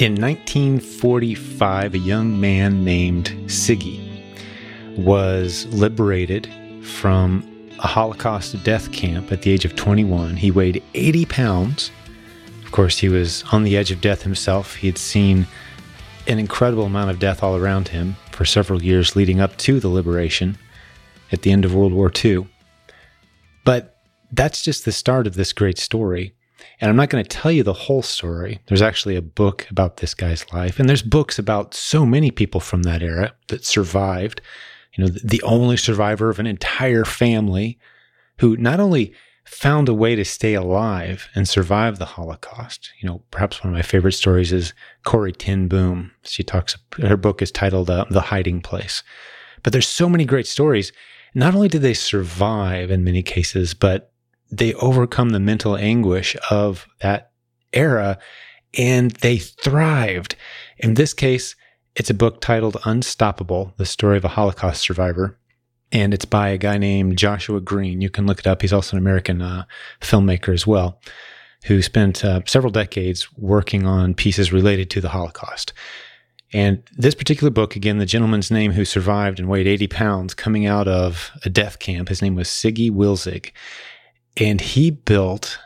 In 1945, a young man named Siggi was liberated from a Holocaust death camp at the age of 21. He weighed 80 pounds. Of course, he was on the edge of death himself. He had seen an incredible amount of death all around him for several years leading up to the liberation at the end of World War II. But that's just the start of this great story. And I'm not going to tell you the whole story. There's actually a book about this guy's life, and there's books about so many people from that era that survived. You know, the only survivor of an entire family who not only found a way to stay alive and survive the Holocaust. You know, perhaps one of my favorite stories is Corrie ten Boom. She talks, her book is titled uh, The Hiding Place. But there's so many great stories. Not only did they survive in many cases, but they overcome the mental anguish of that era and they thrived. In this case, it's a book titled Unstoppable The Story of a Holocaust Survivor. And it's by a guy named Joshua Greene. You can look it up. He's also an American uh, filmmaker as well, who spent uh, several decades working on pieces related to the Holocaust. And this particular book, again, the gentleman's name who survived and weighed 80 pounds coming out of a death camp, his name was Siggi Wilzig and he built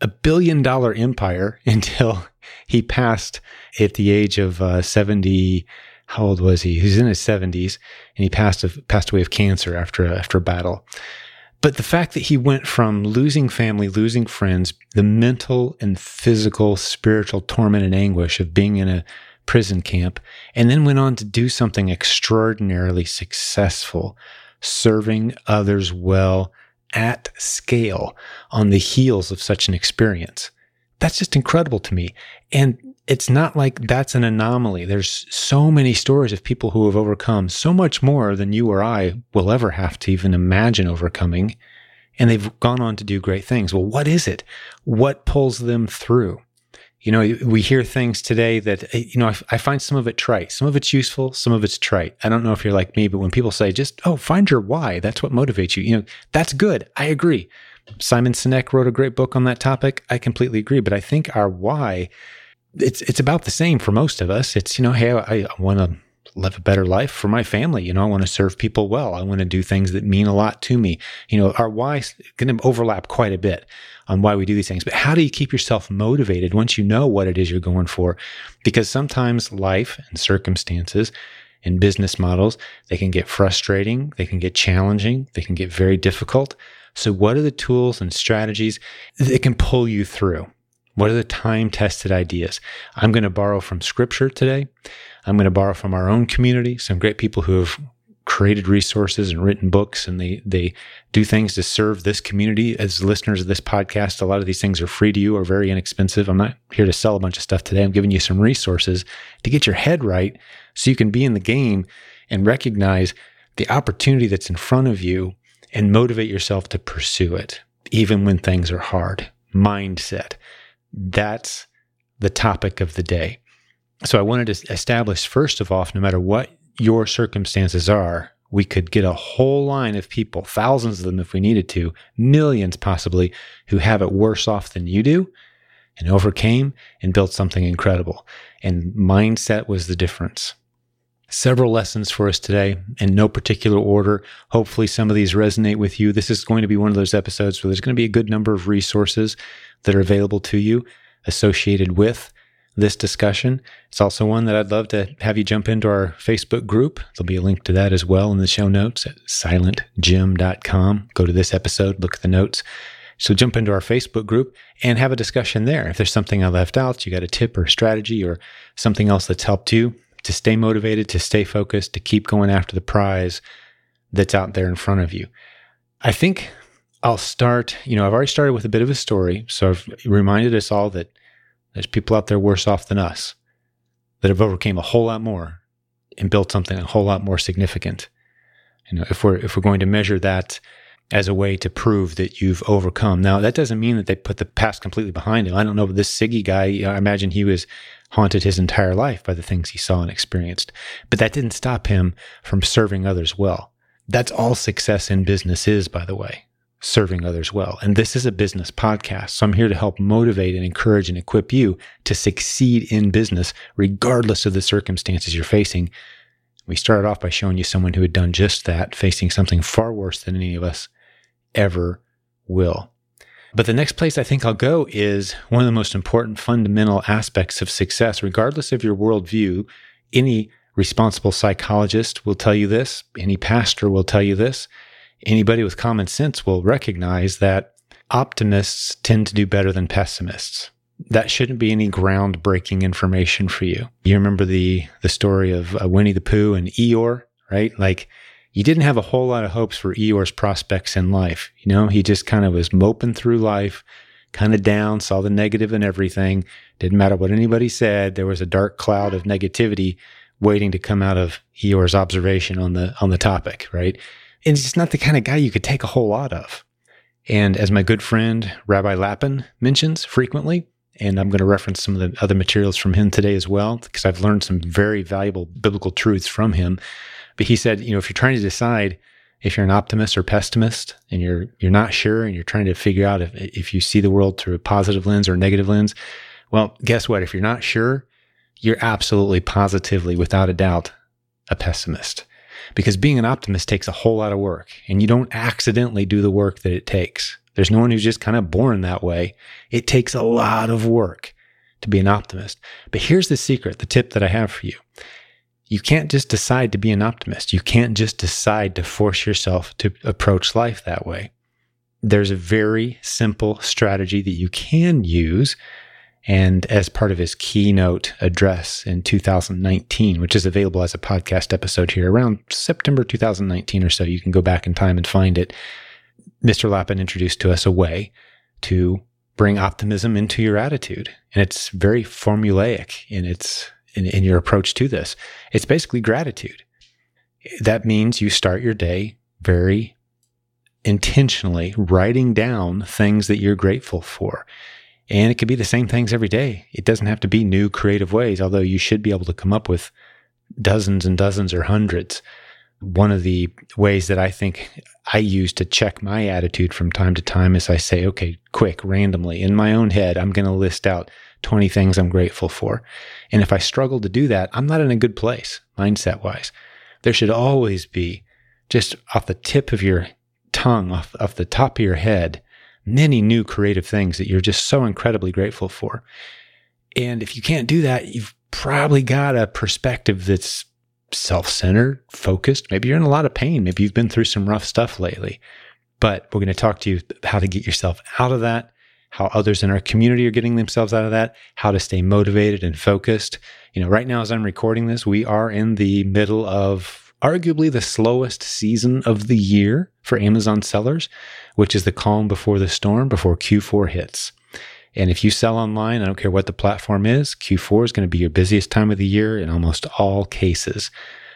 a billion dollar empire until he passed at the age of uh, 70 how old was he? He's in his 70s and he passed passed away of cancer after after a battle. But the fact that he went from losing family losing friends the mental and physical spiritual torment and anguish of being in a prison camp and then went on to do something extraordinarily successful serving others well at scale on the heels of such an experience. That's just incredible to me. And it's not like that's an anomaly. There's so many stories of people who have overcome so much more than you or I will ever have to even imagine overcoming. And they've gone on to do great things. Well, what is it? What pulls them through? You know, we hear things today that, you know, I, I, find some of it trite. Some of it's useful, some of it's trite. I don't know if you're like me, but when people say just, oh, find your why, that's what motivates you, you know, that's good. I agree. Simon Sinek wrote a great book on that topic. I completely agree. But I think our why, it's, it's about the same for most of us. It's, you know, hey, I, I want to live a better life for my family. You know, I want to serve people well. I want to do things that mean a lot to me. You know, our why going to overlap quite a bit on why we do these things. But how do you keep yourself motivated once you know what it is you're going for? Because sometimes life and circumstances and business models, they can get frustrating, they can get challenging, they can get very difficult. So what are the tools and strategies that can pull you through? What are the time tested ideas? I'm going to borrow from scripture today. I'm going to borrow from our own community, some great people who have created resources and written books and they they do things to serve this community. As listeners of this podcast a lot of these things are free to you or very inexpensive. I'm not here to sell a bunch of stuff today. I'm giving you some resources to get your head right so you can be in the game and recognize the opportunity that's in front of you and motivate yourself to pursue it even when things are hard. Mindset that's the topic of the day so I wanted to establish, first of all, no matter what your circumstances are, we could get a whole line of people, thousands of them if we needed to, millions possibly, who have it worse off than you do and overcame and built something incredible. And mindset was the difference. Several lessons for us today in no particular order. Hopefully, some of these resonate with you. This is going to be one of those episodes where there's going to be a good number of resources that are available to you associated with this discussion. It's also one that I'd love to have you jump into our Facebook group. There'll be a link to that as well in the show notes at silentjim.com. Go to this episode, look at the notes. So jump into our Facebook group and have a discussion there. If there's something I left out, you got a tip or strategy or something else that's helped you to stay motivated, to stay focused, to keep going after the prize that's out there in front of you. I think I'll start, you know, I've already started with a bit of a story. So I've reminded us all that there's people out there worse off than us that have overcame a whole lot more and built something a whole lot more significant. You know, if we're if we're going to measure that as a way to prove that you've overcome. Now, that doesn't mean that they put the past completely behind him. I don't know, but this Siggi guy, I imagine he was haunted his entire life by the things he saw and experienced. But that didn't stop him from serving others well. That's all success in business is, by the way. serving others well. And this is a business podcast. So I'm here to help motivate and encourage and equip you to succeed in business, regardless of the circumstances you're facing. We started off by showing you someone who had done just that, facing something far worse than any of us ever will. But the next place I think I'll go is one of the most important fundamental aspects of success, regardless of your worldview. Any responsible psychologist will tell you this, any pastor will tell you this anybody with common sense will recognize that optimists tend to do better than pessimists. That shouldn't be any groundbreaking information for you. You remember the the story of uh, Winnie the Pooh and Eeyore, right? Like you didn't have a whole lot of hopes for Eeyore's prospects in life. You know, he just kind of was moping through life, kind of down, saw the negative in everything. Didn't matter what anybody said. There was a dark cloud of negativity waiting to come out of Eeyore's observation on the on the topic, right? And he's just not the kind of guy you could take a whole lot of. And as my good friend Rabbi Lapin mentions frequently, and I'm going to reference some of the other materials from him today as well, because I've learned some very valuable biblical truths from him. But he said, you know, if you're trying to decide if you're an optimist or pessimist and you're you're not sure and you're trying to figure out if if you see the world through a positive lens or a negative lens, well, guess what? If you're not sure, you're absolutely positively without a doubt a pessimist because being an optimist takes a whole lot of work and you don't accidentally do the work that it takes. There's no one who's just kind of born that way. It takes a lot of work to be an optimist. But here's the secret, the tip that I have for you. You can't just decide to be an optimist. You can't just decide to force yourself to approach life that way. There's a very simple strategy that you can use and as part of his keynote address in 2019, which is available as a podcast episode here around September 2019 or so, you can go back in time and find it. Mr. Lapin introduced to us a way to bring optimism into your attitude. And it's very formulaic in its in, in your approach to this. It's basically gratitude. That means you start your day very intentionally writing down things that you're grateful for. And it could be the same things every day. It doesn't have to be new creative ways, although you should be able to come up with dozens and dozens or hundreds. One of the ways that I think I use to check my attitude from time to time is I say, okay, quick, randomly in my own head, I'm going to list out 20 things I'm grateful for. And if I struggle to do that, I'm not in a good place mindset wise. There should always be just off the tip of your tongue, off, off the top of your head, many new creative things that you're just so incredibly grateful for. And if you can't do that, you've probably got a perspective that's self centered, focused. Maybe you're in a lot of pain. Maybe you've been through some rough stuff lately. But we're going to talk to you how to get yourself out of that, how others in our community are getting themselves out of that, how to stay motivated and focused. You know, right now, as I'm recording this, we are in the middle of arguably the slowest season of the year for Amazon sellers, which is the calm before the storm, before Q4 hits. And if you sell online, I don't care what the platform is, Q4 is going to be your busiest time of the year in almost all cases.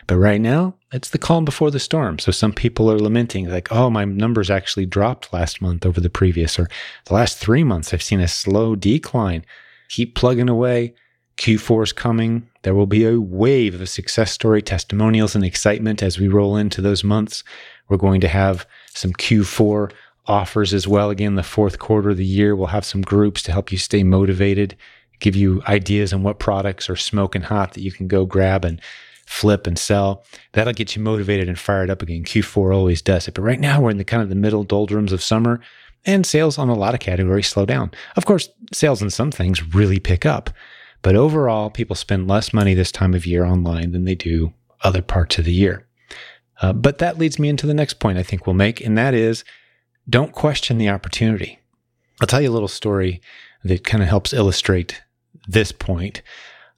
But right now, it's the calm before the storm. So some people are lamenting, like, oh, my numbers actually dropped last month over the previous, or the last three months, I've seen a slow decline. Keep plugging away. Q4 is coming. There will be a wave of success story testimonials and excitement as we roll into those months. We're going to have some Q4 offers as well. Again, the fourth quarter of the year, we'll have some groups to help you stay motivated, give you ideas on what products are smoking hot that you can go grab and flip and sell. That'll get you motivated and fired up again. Q4 always does it. But right now, we're in the kind of the middle doldrums of summer and sales on a lot of categories slow down. Of course, sales in some things really pick up. But overall, people spend less money this time of year online than they do other parts of the year. Uh, but that leads me into the next point I think we'll make, and that is don't question the opportunity. I'll tell you a little story that kind of helps illustrate this point.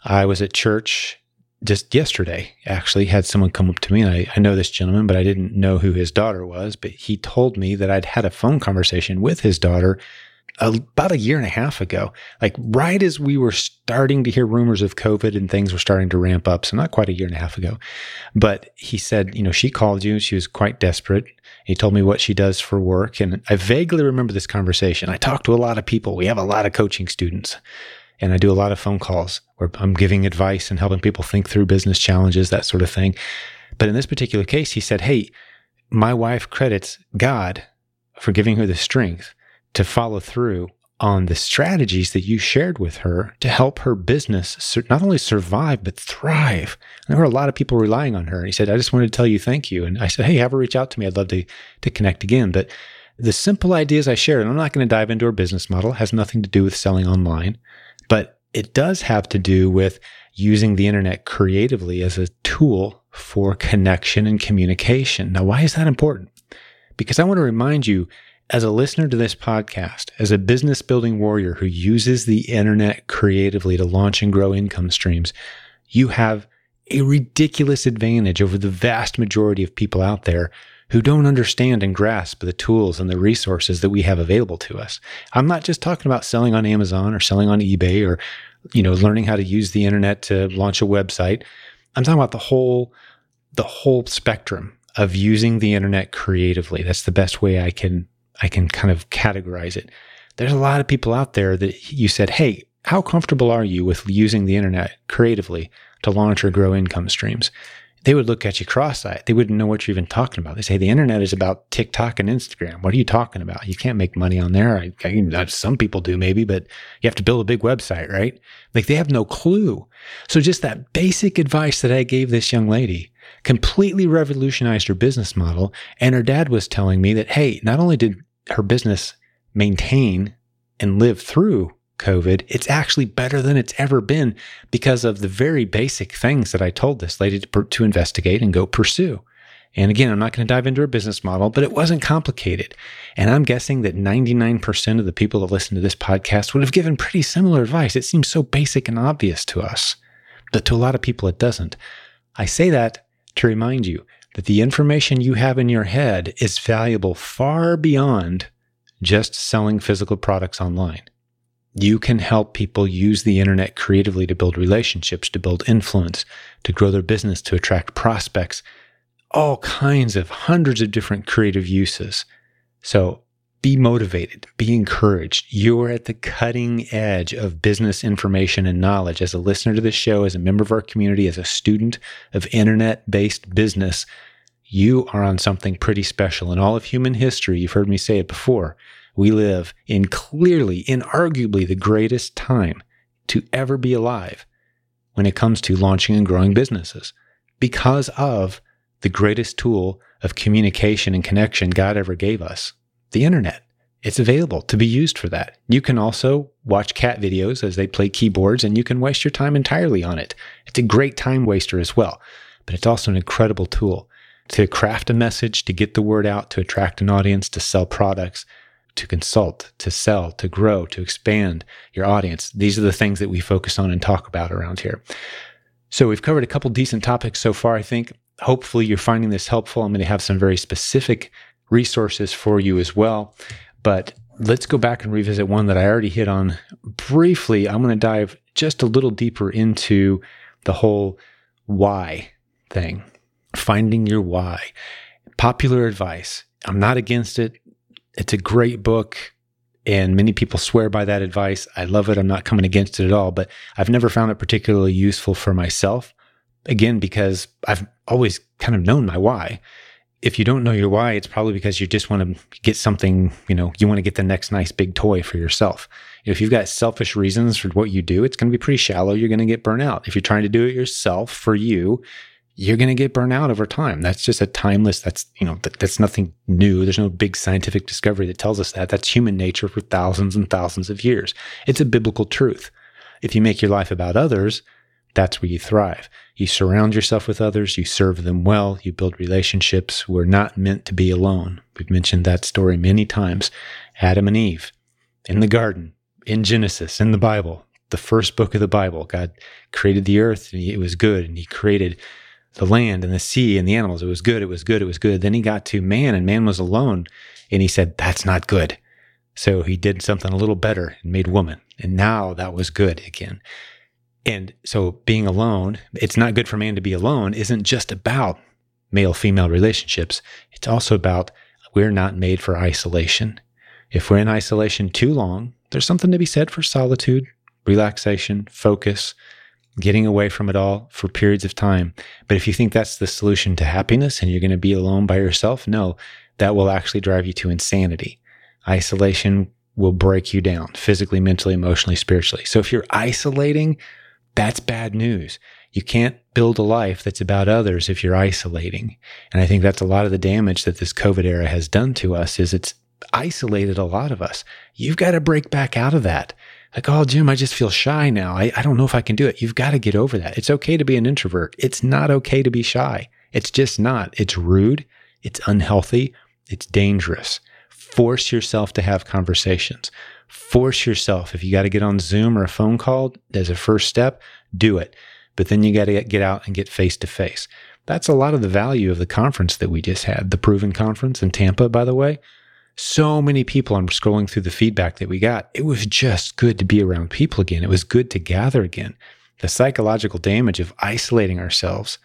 I was at church just yesterday, actually, had someone come up to me, and I, I know this gentleman, but I didn't know who his daughter was. But he told me that I'd had a phone conversation with his daughter about a year and a half ago, like right as we were starting to hear rumors of COVID and things were starting to ramp up. So not quite a year and a half ago, but he said, you know, she called you. She was quite desperate. He told me what she does for work. And I vaguely remember this conversation. I talk to a lot of people. We have a lot of coaching students and I do a lot of phone calls where I'm giving advice and helping people think through business challenges, that sort of thing. But in this particular case, he said, Hey, my wife credits God for giving her the strength to follow through on the strategies that you shared with her to help her business not only survive but thrive. And there were a lot of people relying on her. And he said, "I just wanted to tell you thank you." And I said, "Hey, have her reach out to me. I'd love to to connect again." But the simple ideas I shared, and I'm not going to dive into her business model, has nothing to do with selling online, but it does have to do with using the internet creatively as a tool for connection and communication. Now, why is that important? Because I want to remind you as a listener to this podcast, as a business building warrior who uses the internet creatively to launch and grow income streams, you have a ridiculous advantage over the vast majority of people out there who don't understand and grasp the tools and the resources that we have available to us. I'm not just talking about selling on Amazon or selling on eBay or you know learning how to use the internet to launch a website. I'm talking about the whole the whole spectrum of using the internet creatively. That's the best way I can I can kind of categorize it. There's a lot of people out there that you said, Hey, how comfortable are you with using the internet creatively to launch or grow income streams? They would look at you cross-eyed. They wouldn't know what you're even talking about. They say the internet is about TikTok and Instagram. What are you talking about? You can't make money on there. I, I, some people do maybe, but you have to build a big website, right? Like they have no clue. So just that basic advice that I gave this young lady completely revolutionized her business model. And her dad was telling me that, hey, not only did her business maintain and live through COVID, it's actually better than it's ever been because of the very basic things that I told this lady to, to investigate and go pursue. And again, I'm not going to dive into her business model, but it wasn't complicated. And I'm guessing that 99% of the people that listen to this podcast would have given pretty similar advice. It seems so basic and obvious to us, but to a lot of people, it doesn't. I say that to remind you that the information you have in your head is valuable far beyond just selling physical products online. You can help people use the internet creatively to build relationships, to build influence, to grow their business, to attract prospects, all kinds of hundreds of different creative uses. So be motivated, be encouraged. You're at the cutting edge of business information and knowledge. As a listener to this show, as a member of our community, as a student of internet based business, you are on something pretty special. In all of human history, you've heard me say it before, we live in clearly, inarguably, the greatest time to ever be alive when it comes to launching and growing businesses because of the greatest tool of communication and connection God ever gave us the internet. It's available to be used for that. You can also watch cat videos as they play keyboards and you can waste your time entirely on it. It's a great time waster as well, but it's also an incredible tool to craft a message, to get the word out, to attract an audience, to sell products, to consult, to sell, to grow, to expand your audience. These are the things that we focus on and talk about around here. So we've covered a couple decent topics so far, I think. Hopefully you're finding this helpful. I'm going to have some very specific resources for you as well. But let's go back and revisit one that I already hit on briefly. I'm going to dive just a little deeper into the whole why thing finding your why. Popular advice. I'm not against it. It's a great book and many people swear by that advice. I love it. I'm not coming against it at all, but I've never found it particularly useful for myself. Again, because I've always kind of known my why. If you don't know your why, it's probably because you just want to get something, you know, you want to get the next nice big toy for yourself. If you've got selfish reasons for what you do, it's going to be pretty shallow. You're going to get burnt out. If you're trying to do it yourself for you, you're going to get burned out over time. That's just a timeless, that's, you know, that, that's nothing new. There's no big scientific discovery that tells us that. That's human nature for thousands and thousands of years. It's a biblical truth. If you make your life about others, that's where you thrive. You surround yourself with others, you serve them well, you build relationships. We're not meant to be alone. We've mentioned that story many times. Adam and Eve in the garden, in Genesis, in the Bible, the first book of the Bible. God created the earth and it was good, and He created the land and the sea and the animals. It was good. It was good. It was good. Then he got to man and man was alone and he said, that's not good. So he did something a little better and made woman. And now that was good again. And so being alone, it's not good for man to be alone isn't just about male female relationships. It's also about we're not made for isolation. If we're in isolation too long, there's something to be said for solitude, relaxation, focus, getting away from it all for periods of time. But if you think that's the solution to happiness and you're going to be alone by yourself, no. that will actually drive you to insanity. Isolation will break you down physically, mentally, emotionally, spiritually. So if you're isolating, that's bad news. You can't build a life that's about others if you're isolating. And I think that's a lot of the damage that this COVID era has done to us is it's isolated a lot of us. You've got to break back out of that. Like, oh, Jim, I just feel shy now. I, I don't know if I can do it. You've got to get over that. It's okay to be an introvert. It's not okay to be shy. It's just not. It's rude. It's unhealthy. It's dangerous. Force yourself to have conversations. Force yourself. If you got to get on Zoom or a phone call as a first step, do it. But then you got to get out and get face to face. That's a lot of the value of the conference that we just had, the Proven Conference in Tampa, by the way so many people. I'm scrolling through the feedback that we got. It was just good to be around people again. It was good to gather again. The psychological damage of isolating ourselves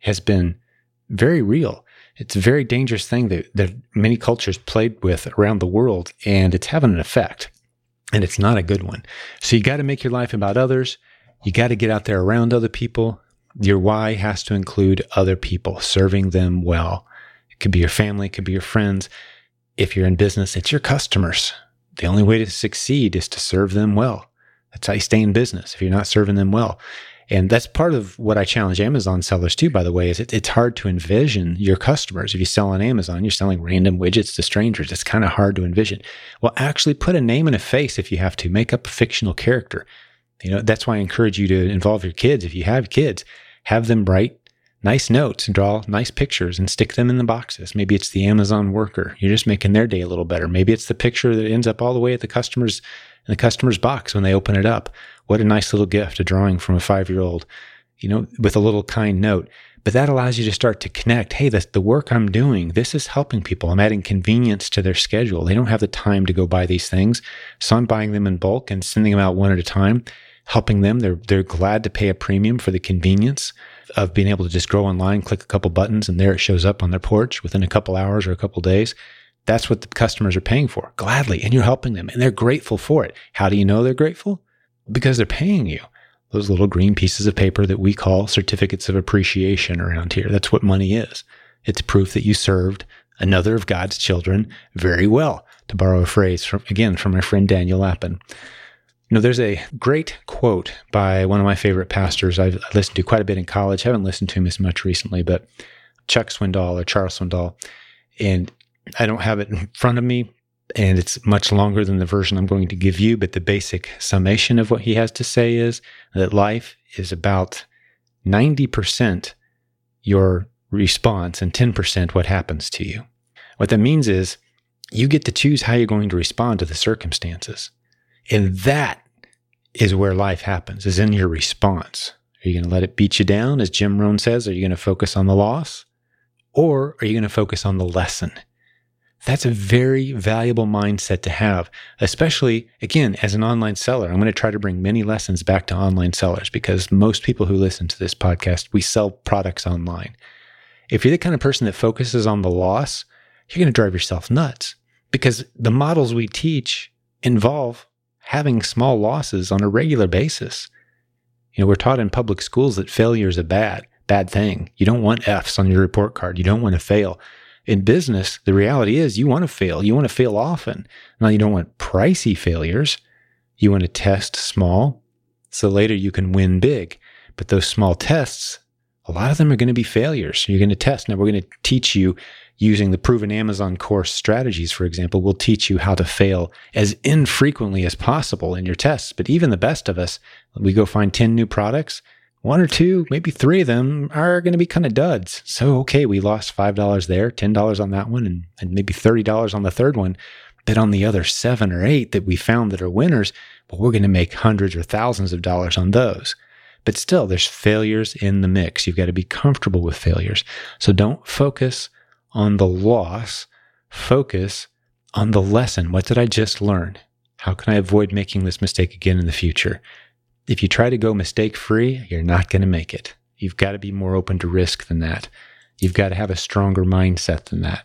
has been very real. It's a very dangerous thing that, that many cultures played with around the world, and it's having an effect. And it's not a good one. So you got to make your life about others. You got to get out there around other people. Your why has to include other people, serving them well. It could be your family, it could be your friends if you're in business, it's your customers. The only way to succeed is to serve them well. That's how you stay in business if you're not serving them well. And that's part of what I challenge Amazon sellers too, by the way, is it, it's hard to envision your customers. If you sell on Amazon, you're selling random widgets to strangers. It's kind of hard to envision. Well, actually put a name and a face if you have to. Make up a fictional character. You know, that's why I encourage you to involve your kids. If you have kids, have them write nice notes and draw nice pictures and stick them in the boxes. Maybe it's the Amazon worker. You're just making their day a little better. Maybe it's the picture that ends up all the way at the customer's in the customer's box when they open it up. What a nice little gift, a drawing from a five year old, you know, with a little kind note. But that allows you to start to connect. Hey, the, the work I'm doing, this is helping people. I'm adding convenience to their schedule. They don't have the time to go buy these things. So I'm buying them in bulk and sending them out one at a time, helping them. They're, they're glad to pay a premium for the convenience of being able to just go online, click a couple buttons, and there it shows up on their porch within a couple hours or a couple days. That's what the customers are paying for gladly, and you're helping them, and they're grateful for it. How do you know they're grateful? Because they're paying you. Those little green pieces of paper that we call certificates of appreciation around here. That's what money is. It's proof that you served another of God's children very well, to borrow a phrase from, again, from my friend Daniel Lapin. You know, there's a great quote by one of my favorite pastors I've listened to quite a bit in college. Haven't listened to him as much recently, but Chuck Swindoll or Charles Swindoll. And I don't have it in front of me, and it's much longer than the version I'm going to give you. But the basic summation of what he has to say is that life is about 90% your response and 10% what happens to you. What that means is you get to choose how you're going to respond to the circumstances. And that is where life happens, is in your response. Are you going to let it beat you down, as Jim Rohn says? Are you going to focus on the loss? Or are you going to focus on the lesson? That's a very valuable mindset to have, especially again, as an online seller. I'm going to try to bring many lessons back to online sellers because most people who listen to this podcast, we sell products online. If you're the kind of person that focuses on the loss, you're going to drive yourself nuts because the models we teach involve having small losses on a regular basis. You know, we're taught in public schools that failure is a bad, bad thing. You don't want F's on your report card. You don't want to fail. In business, the reality is you want to fail. You want to fail often. Now, you don't want pricey failures. You want to test small so later you can win big. But those small tests, a lot of them are going to be failures. You're going to test. Now, we're going to teach you using the proven Amazon course strategies, for example, will teach you how to fail as infrequently as possible in your tests. But even the best of us, we go find 10 new products, one or two, maybe three of them are going to be kind of duds. So, okay, we lost $5 there, $10 on that one, and, and maybe $30 on the third one. But on the other seven or eight that we found that are winners, well, we're going to make hundreds or thousands of dollars on those. But still, there's failures in the mix. You've got to be comfortable with failures. So don't focus on the loss, focus on the lesson. What did I just learn? How can I avoid making this mistake again in the future? If you try to go mistake free, you're not going to make it. You've got to be more open to risk than that. You've got to have a stronger mindset than that.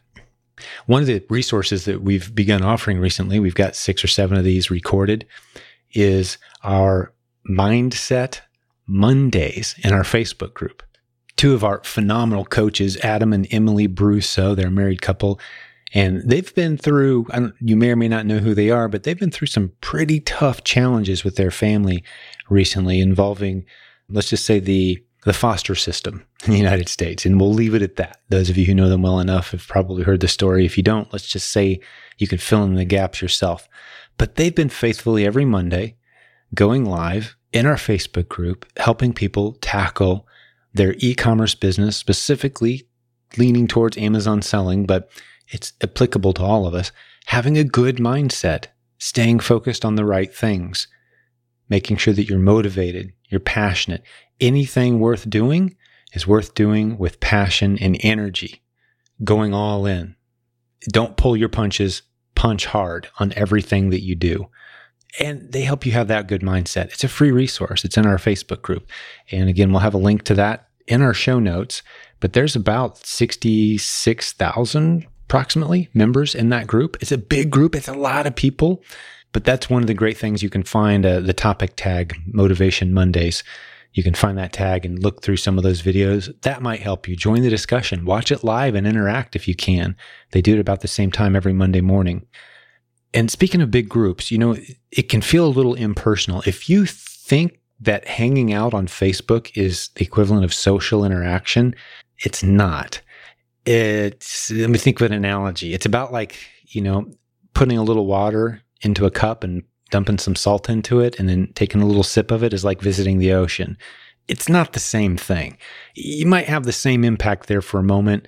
One of the resources that we've begun offering recently, we've got six or seven of these recorded, is our Mindset Mondays in our Facebook group two of our phenomenal coaches, Adam and Emily Brusso, they're a married couple, And they've been through, you may or may not know who they are, but they've been through some pretty tough challenges with their family recently involving, let's just say, the, the foster system in the United States. And we'll leave it at that. Those of you who know them well enough have probably heard the story. If you don't, let's just say you can fill in the gaps yourself. But they've been faithfully every Monday going live in our Facebook group, helping people tackle their e commerce business, specifically leaning towards Amazon selling, but it's applicable to all of us. Having a good mindset, staying focused on the right things, making sure that you're motivated, you're passionate. Anything worth doing is worth doing with passion and energy, going all in. Don't pull your punches, punch hard on everything that you do. And they help you have that good mindset. It's a free resource. It's in our Facebook group. And again, we'll have a link to that in our show notes. But there's about 66,000 approximately members in that group. It's a big group. It's a lot of people. But that's one of the great things you can find uh, the topic tag Motivation Mondays. You can find that tag and look through some of those videos. That might help you. Join the discussion. Watch it live and interact if you can. They do it about the same time every Monday morning. And speaking of big groups, you know, it can feel a little impersonal. If you think that hanging out on Facebook is the equivalent of social interaction, it's not. It's, let me think of an analogy. It's about like, you know, putting a little water into a cup and dumping some salt into it and then taking a little sip of it is like visiting the ocean. It's not the same thing. You might have the same impact there for a moment,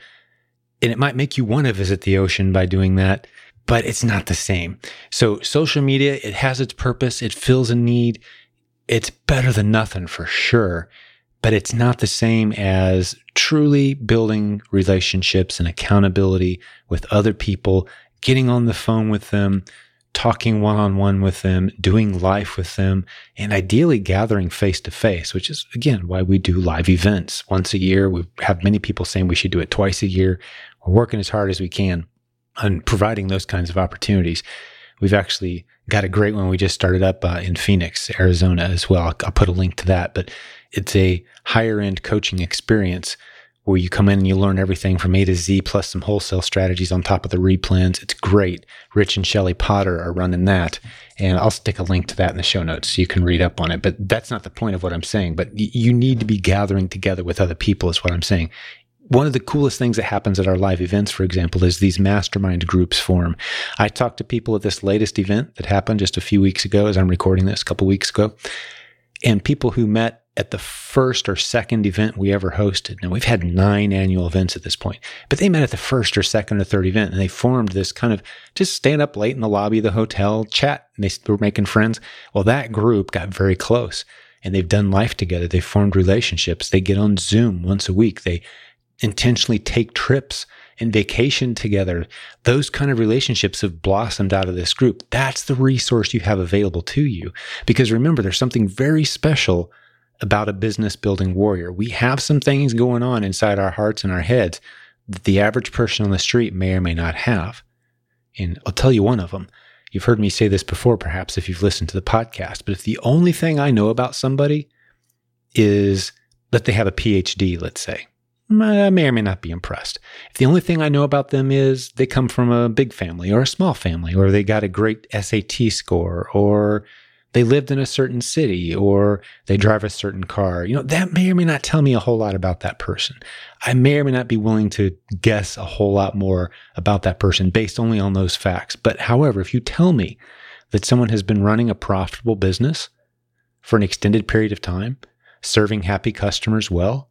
and it might make you want to visit the ocean by doing that, but it's not the same. So, social media, it has its purpose, it fills a need. It's better than nothing for sure, but it's not the same as truly building relationships and accountability with other people, getting on the phone with them, talking one on one with them, doing life with them, and ideally gathering face to face, which is again why we do live events once a year. We have many people saying we should do it twice a year. We're working as hard as we can on providing those kinds of opportunities. We've actually got a great one we just started up uh, in Phoenix, Arizona as well. I'll, put a link to that, but it's a higher end coaching experience where you come in and you learn everything from A to Z plus some wholesale strategies on top of the replans. It's great. Rich and Shelly Potter are running that. And I'll stick a link to that in the show notes so you can read up on it. But that's not the point of what I'm saying. But you need to be gathering together with other people, is what I'm saying. One of the coolest things that happens at our live events, for example, is these mastermind groups form. I talked to people at this latest event that happened just a few weeks ago as I'm recording this a couple weeks ago, and people who met at the first or second event we ever hosted. Now we've had nine annual events at this point, but they met at the first or second or third event and they formed this kind of just stand up late in the lobby of the hotel, chat, and they were making friends. Well, that group got very close and they've done life together. They formed relationships. They get on Zoom once a week. They intentionally take trips and vacation together. Those kind of relationships have blossomed out of this group. That's the resource you have available to you. Because remember, there's something very special about a business building warrior. We have some things going on inside our hearts and our heads that the average person on the street may or may not have. And I'll tell you one of them. You've heard me say this before, perhaps, if you've listened to the podcast, but if the only thing I know about somebody is that they have a PhD, let's say, Mm, I may or may not be impressed. If the only thing I know about them is they come from a big family or a small family, or they got a great SAT score, or they lived in a certain city or they drive a certain car. You know, that may or may not tell me a whole lot about that person. I may or may not be willing to guess a whole lot more about that person based only on those facts. But however, if you tell me that someone has been running a profitable business for an extended period of time, serving happy customers well,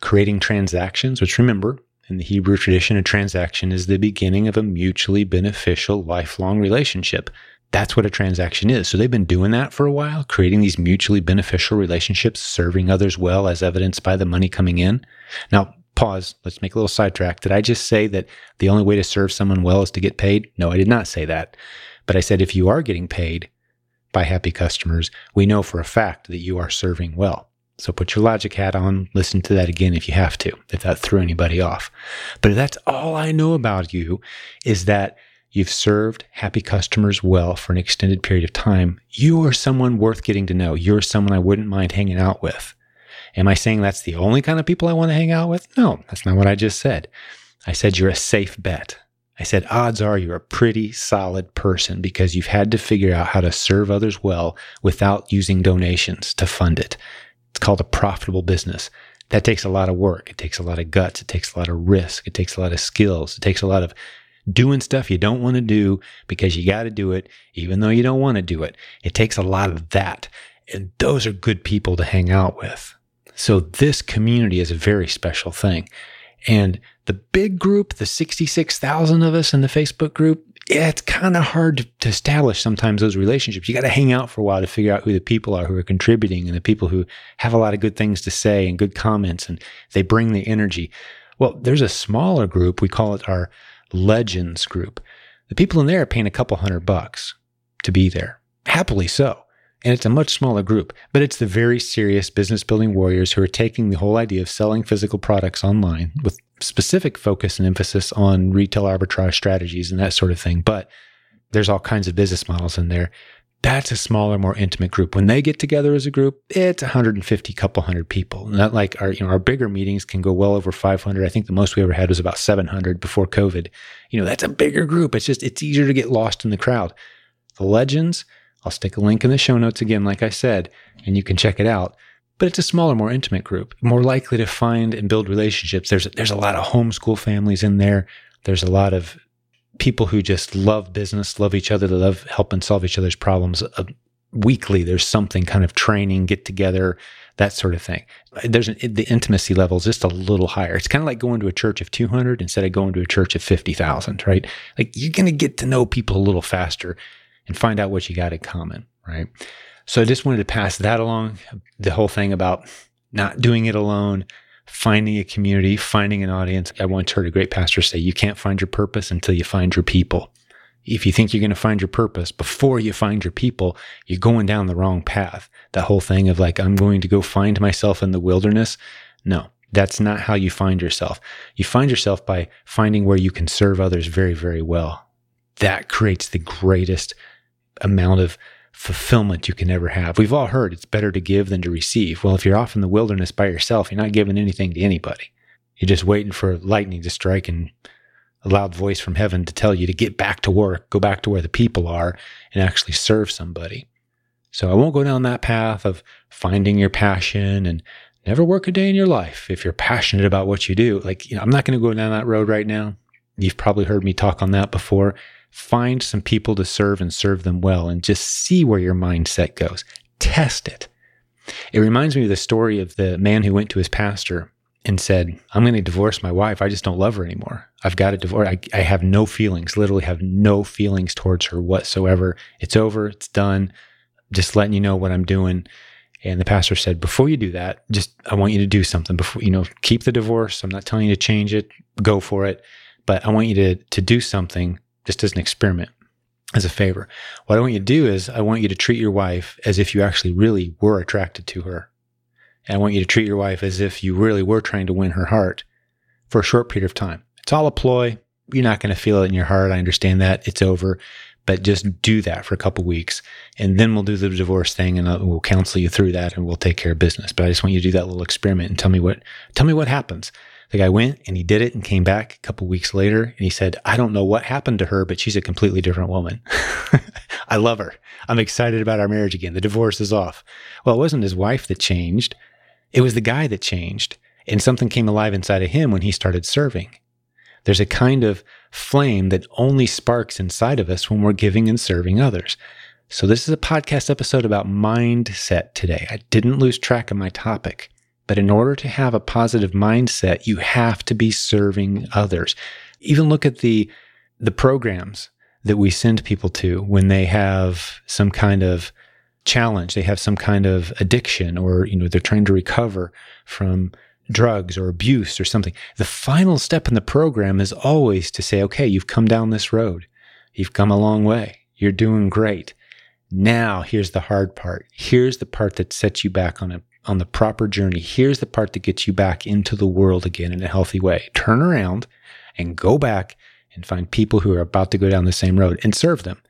creating transactions, which remember, in the Hebrew tradition, a transaction is the beginning of a mutually beneficial lifelong relationship. That's what a transaction is. So they've been doing that for a while, creating these mutually beneficial relationships, serving others well, as evidenced by the money coming in. Now, pause. Let's make a little sidetrack. Did I just say that the only way to serve someone well is to get paid? No, I did not say that. But I said if you are getting paid by happy customers, we know for a fact that you are serving well. So put your logic hat on, listen to that again if you have to, if that threw anybody off. But if that's all I know about you is that you've served happy customers well for an extended period of time, you are someone worth getting to know. You're someone I wouldn't mind hanging out with. Am I saying that's the only kind of people I want to hang out with? No, that's not what I just said. I said you're a safe bet. I said, odds are you're a pretty solid person because you've had to figure out how to serve others well without using donations to fund it. It's called a profitable business. That takes a lot of work. It takes a lot of guts. It takes a lot of risk. It takes a lot of skills. It takes a lot of doing stuff you don't want to do because you got to do it, even though you don't want to do it. It takes a lot of that. And those are good people to hang out with. So this community is a very special thing. And the big group, the 66,000 of us in the Facebook group, yeah, it's kind of hard to, establish sometimes those relationships. You got to hang out for a while to figure out who the people are who are contributing and the people who have a lot of good things to say and good comments and they bring the energy. Well, there's a smaller group. We call it our legends group. The people in there are paying a couple hundred bucks to be there. Happily so. And it's a much smaller group, but it's the very serious business building warriors who are taking the whole idea of selling physical products online with specific focus and emphasis on retail arbitrage strategies and that sort of thing. But there's all kinds of business models in there. That's a smaller, more intimate group. When they get together as a group, it's 150, couple hundred people. Not like our, you know, our bigger meetings can go well over 500. I think the most we ever had was about 700 before COVID. You know, that's a bigger group. It's just, it's easier to get lost in the crowd. The legends, I'll stick a link in the show notes again, like I said, and you can check it out. But it's a smaller, more intimate group, more likely to find and build relationships. There's there's a lot of homeschool families in there. There's a lot of people who just love business, love each other, they love helping solve each other's problems. Uh, weekly, there's something kind of training, get together, that sort of thing. There's an, the intimacy level is just a little higher. It's kind of like going to a church of 200 instead of going to a church of 50,000, right? Like you're going to get to know people a little faster and find out what you got in common, right? So I just wanted to pass that along. The whole thing about not doing it alone, finding a community, finding an audience. I once heard a great pastor say, You can't find your purpose until you find your people. If you think you're going to find your purpose before you find your people, you're going down the wrong path. That whole thing of like, I'm going to go find myself in the wilderness. No, that's not how you find yourself. You find yourself by finding where you can serve others very, very well. That creates the greatest amount of fulfillment you can ever have. We've all heard it's better to give than to receive. Well, if you're off in the wilderness by yourself, you're not giving anything to anybody. You're just waiting for lightning to strike and a loud voice from heaven to tell you to get back to work, go back to where the people are, and actually serve somebody. So I won't go down that path of finding your passion and never work a day in your life if you're passionate about what you do. Like, you know, I'm not going to go down that road right now. You've probably heard me talk on that before find some people to serve and serve them well and just see where your mindset goes. Test it. It reminds me of the story of the man who went to his pastor and said, I'm going to divorce my wife. I just don't love her anymore. I've got to divorce. I, I have no feelings, literally have no feelings towards her whatsoever. It's over. It's done. Just letting you know what I'm doing. And the pastor said, before you do that, just, I want you to do something before, you know, keep the divorce. I'm not telling you to change it. Go for it. But I want you to, to do something just as an experiment, as a favor. What I want you to do is I want you to treat your wife as if you actually really were attracted to her. And I want you to treat your wife as if you really were trying to win her heart for a short period of time. It's all a ploy. You're not going to feel it in your heart. I understand that. It's over. But just do that for a couple weeks and then we'll do the divorce thing and uh, we'll counsel you through that and we'll take care of business. But I just want you to do that little experiment and tell me what, tell me what happens. The guy went and he did it and came back a couple weeks later and he said, I don't know what happened to her, but she's a completely different woman. I love her. I'm excited about our marriage again. The divorce is off. Well, it wasn't his wife that changed. It was the guy that changed and something came alive inside of him when he started serving. There's a kind of flame that only sparks inside of us when we're giving and serving others. So this is a podcast episode about mindset today. I didn't lose track of my topic. But in order to have a positive mindset, you have to be serving others. Even look at the, the programs that we send people to when they have some kind of challenge, they have some kind of addiction, or, you know, they're trying to recover from drugs or abuse or something. The final step in the program is always to say, okay, you've come down this road. You've come a long way. You're doing great. Now, here's the hard part. Here's the part that sets you back on a on the proper journey. Here's the part that gets you back into the world again in a healthy way. Turn around and go back and find people who are about to go down the same road and serve them.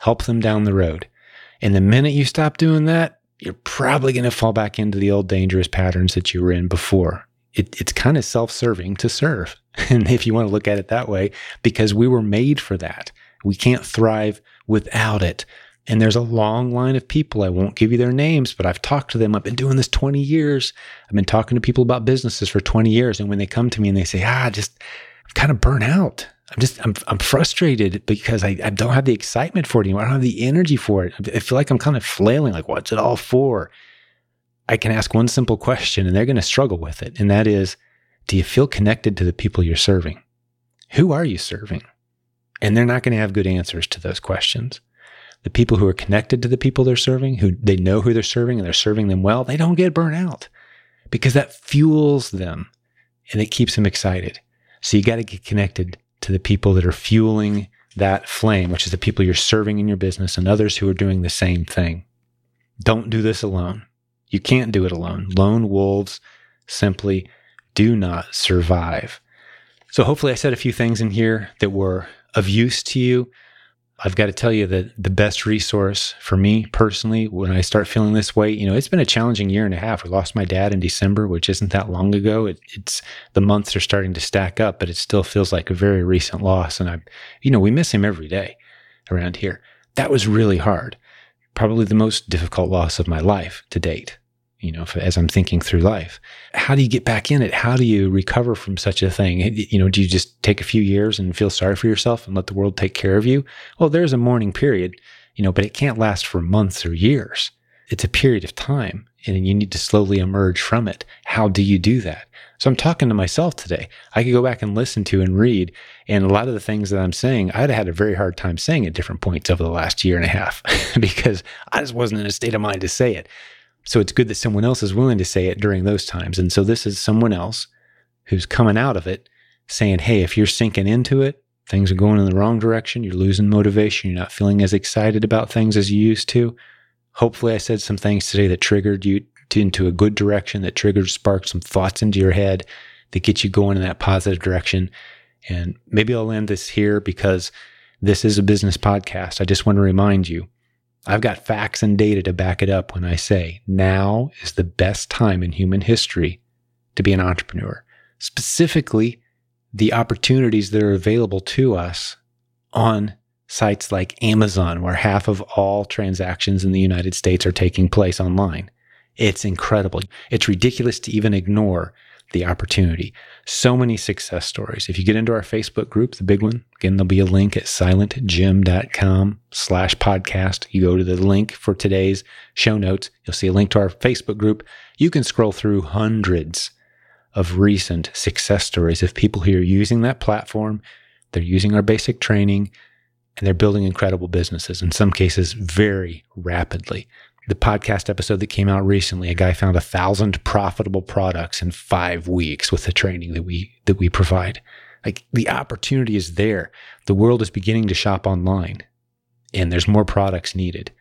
Help them down the road. And the minute you stop doing that, you're probably going to fall back into the old dangerous patterns that you were in before. it, it's kind of self serving to serve. And if you want to look at it that way, because we were made for that, we can't thrive without it. And there's a long line of people. I won't give you their names, but I've talked to them. I've been doing this 20 years. I've been talking to people about businesses for 20 years. And when they come to me and they say, ah, just I'm kind of burnt out. I'm just, I'm, I'm frustrated because I, I don't have the excitement for it anymore. I don't have the energy for it. I feel like I'm kind of flailing. Like, what's it all for? I can ask one simple question and they're going to struggle with it. And that is, do you feel connected to the people you're serving? Who are you serving? And they're not going to have good answers to those questions the people who are connected to the people they're serving, who they know who they're serving and they're serving them well, they don't get burnt out because that fuels them and it keeps them excited. So you got to get connected to the people that are fueling that flame, which is the people you're serving in your business and others who are doing the same thing. Don't do this alone. You can't do it alone. Lone wolves simply do not survive. So hopefully I said a few things in here that were of use to you. I've got to tell you that the best resource for me personally, when I start feeling this way, you know, it's been a challenging year and a half. We lost my dad in December, which isn't that long ago. It, it's the months are starting to stack up, but it still feels like a very recent loss. And I, you know, we miss him every day around here. That was really hard. Probably the most difficult loss of my life to date you know, as I'm thinking through life. How do you get back in it? How do you recover from such a thing? You know, do you just take a few years and feel sorry for yourself and let the world take care of you? Well, there's a mourning period, you know, but it can't last for months or years. It's a period of time and you need to slowly emerge from it. How do you do that? So I'm talking to myself today. I could go back and listen to and read. And a lot of the things that I'm saying, I'd had a very hard time saying at different points over the last year and a half because I just wasn't in a state of mind to say it. So it's good that someone else is willing to say it during those times. And so this is someone else who's coming out of it saying, Hey, if you're sinking into it, things are going in the wrong direction, you're losing motivation, you're not feeling as excited about things as you used to. Hopefully, I said some things today that triggered you to, into a good direction, that triggered, sparked some thoughts into your head that get you going in that positive direction. And maybe I'll end this here because this is a business podcast. I just want to remind you I've got facts and data to back it up when I say now is the best time in human history to be an entrepreneur. Specifically, the opportunities that are available to us on sites like Amazon, where half of all transactions in the United States are taking place online. It's incredible. It's ridiculous to even ignore the opportunity. So many success stories. If you get into our Facebook group, the big one, again, there'll be a link at silentjim.com slash podcast. You go to the link for today's show notes. You'll see a link to our Facebook group. You can scroll through hundreds of recent success stories of people who are using that platform. They're using our basic training and they're building incredible businesses, in some cases, very rapidly the podcast episode that came out recently, a guy found a thousand profitable products in five weeks with the training that we that we provide. Like the opportunity is there. The world is beginning to shop online and there's more products needed.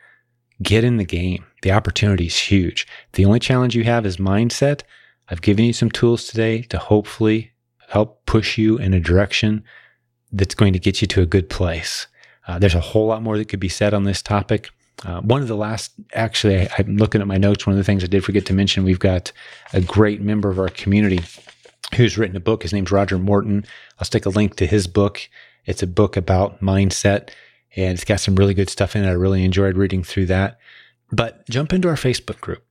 Get in the game. The opportunity is huge. The only challenge you have is mindset. I've given you some tools today to hopefully help push you in a direction that's going to get you to a good place. Uh, there's a whole lot more that could be said on this topic. Uh, one of the last, actually, I, I'm looking at my notes. One of the things I did forget to mention, we've got a great member of our community who's written a book. His name's Roger Morton. I'll stick a link to his book. It's a book about mindset and it's got some really good stuff in it. I really enjoyed reading through that. But jump into our Facebook group.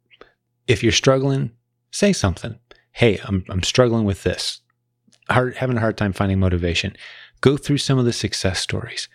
If you're struggling, say something. Hey, I'm, I'm struggling with this, hard, having a hard time finding motivation. Go through some of the success stories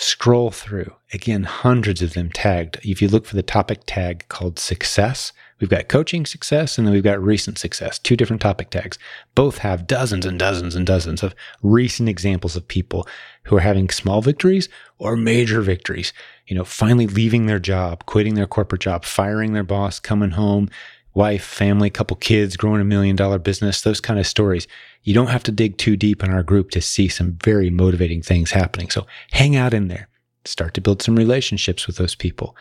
scroll through. Again, hundreds of them tagged. If you look for the topic tag called success, we've got coaching success and then we've got recent success, two different topic tags. Both have dozens and dozens and dozens of recent examples of people who are having small victories or major victories. You know, finally leaving their job, quitting their corporate job, firing their boss, coming home, wife, family, couple kids, growing a million dollar business, those kind of stories. You don't have to dig too deep in our group to see some very motivating things happening. So hang out in there. Start to build some relationships with those people.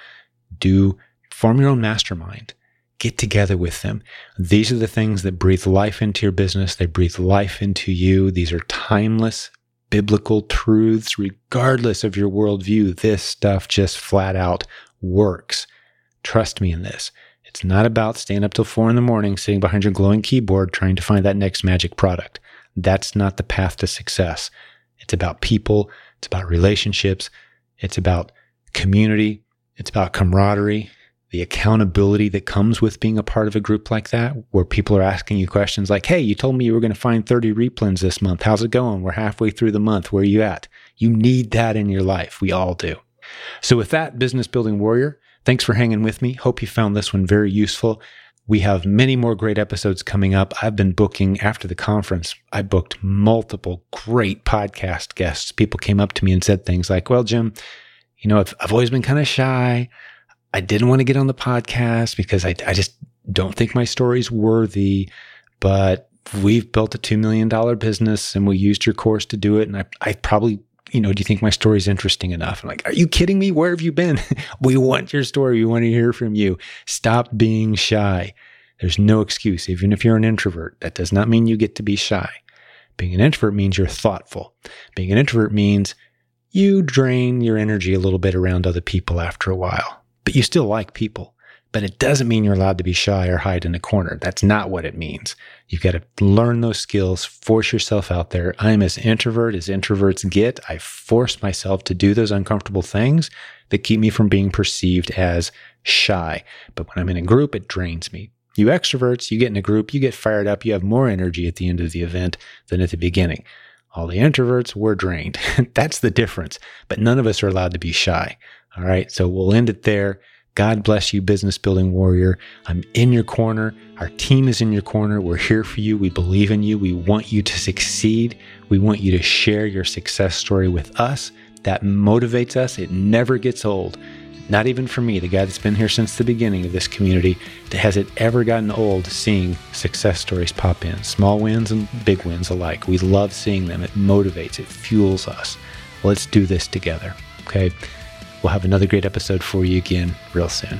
Do form your own mastermind. Get together with them. These are the things that breathe life into your business. They breathe life into you. These are timeless biblical truths, regardless of your worldview. This stuff just flat out works. Trust me in this. It's not about staying up till four in the morning, sitting behind your glowing keyboard, trying to find that next magic product. That's not the path to success. It's about people. It's about relationships. It's about community. It's about camaraderie, the accountability that comes with being a part of a group like that, where people are asking you questions like, Hey, you told me you were going to find 30 replens this month. How's it going? We're halfway through the month. Where are you at? You need that in your life. We all do. So, with that, business building warrior, thanks for hanging with me. Hope you found this one very useful. We have many more great episodes coming up. I've been booking after the conference. I booked multiple great podcast guests. People came up to me and said things like, Well, Jim, you know, I've, I've always been kind of shy. I didn't want to get on the podcast because I, I just don't think my story's worthy, but we've built a $2 million business and we used your course to do it. And I, I probably, you know, do you think my story is interesting enough? I'm like, are you kidding me? Where have you been? we want your story. We want to hear from you. Stop being shy. There's no excuse. Even if you're an introvert, that does not mean you get to be shy. Being an introvert means you're thoughtful. Being an introvert means you drain your energy a little bit around other people after a while but you still like people. But it doesn't mean you're allowed to be shy or hide in a corner. That's not what it means. You've got to learn those skills, force yourself out there. I'm as introvert as introverts get. I force myself to do those uncomfortable things that keep me from being perceived as shy. But when I'm in a group, it drains me. You extroverts, you get in a group, you get fired up, you have more energy at the end of the event than at the beginning. All the introverts were drained. That's the difference. But none of us are allowed to be shy. All right. So we'll end it there. God bless you, business building warrior. I'm in your corner. Our team is in your corner. We're here for you. We believe in you. We want you to succeed. We want you to share your success story with us. That motivates us. It never gets old. Not even for me, the guy that's been here since the beginning of this community, has it ever gotten old seeing success stories pop in, small wins and big wins alike. We love seeing them. It motivates, it fuels us. Let's do this together. Okay. We'll have another great episode for you again real soon.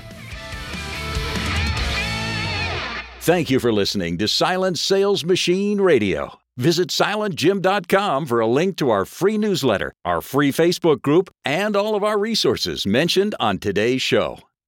Thank you for listening to Silent Sales Machine Radio. Visit silentjim.com for a link to our free newsletter, our free Facebook group, and all of our resources mentioned on today's show.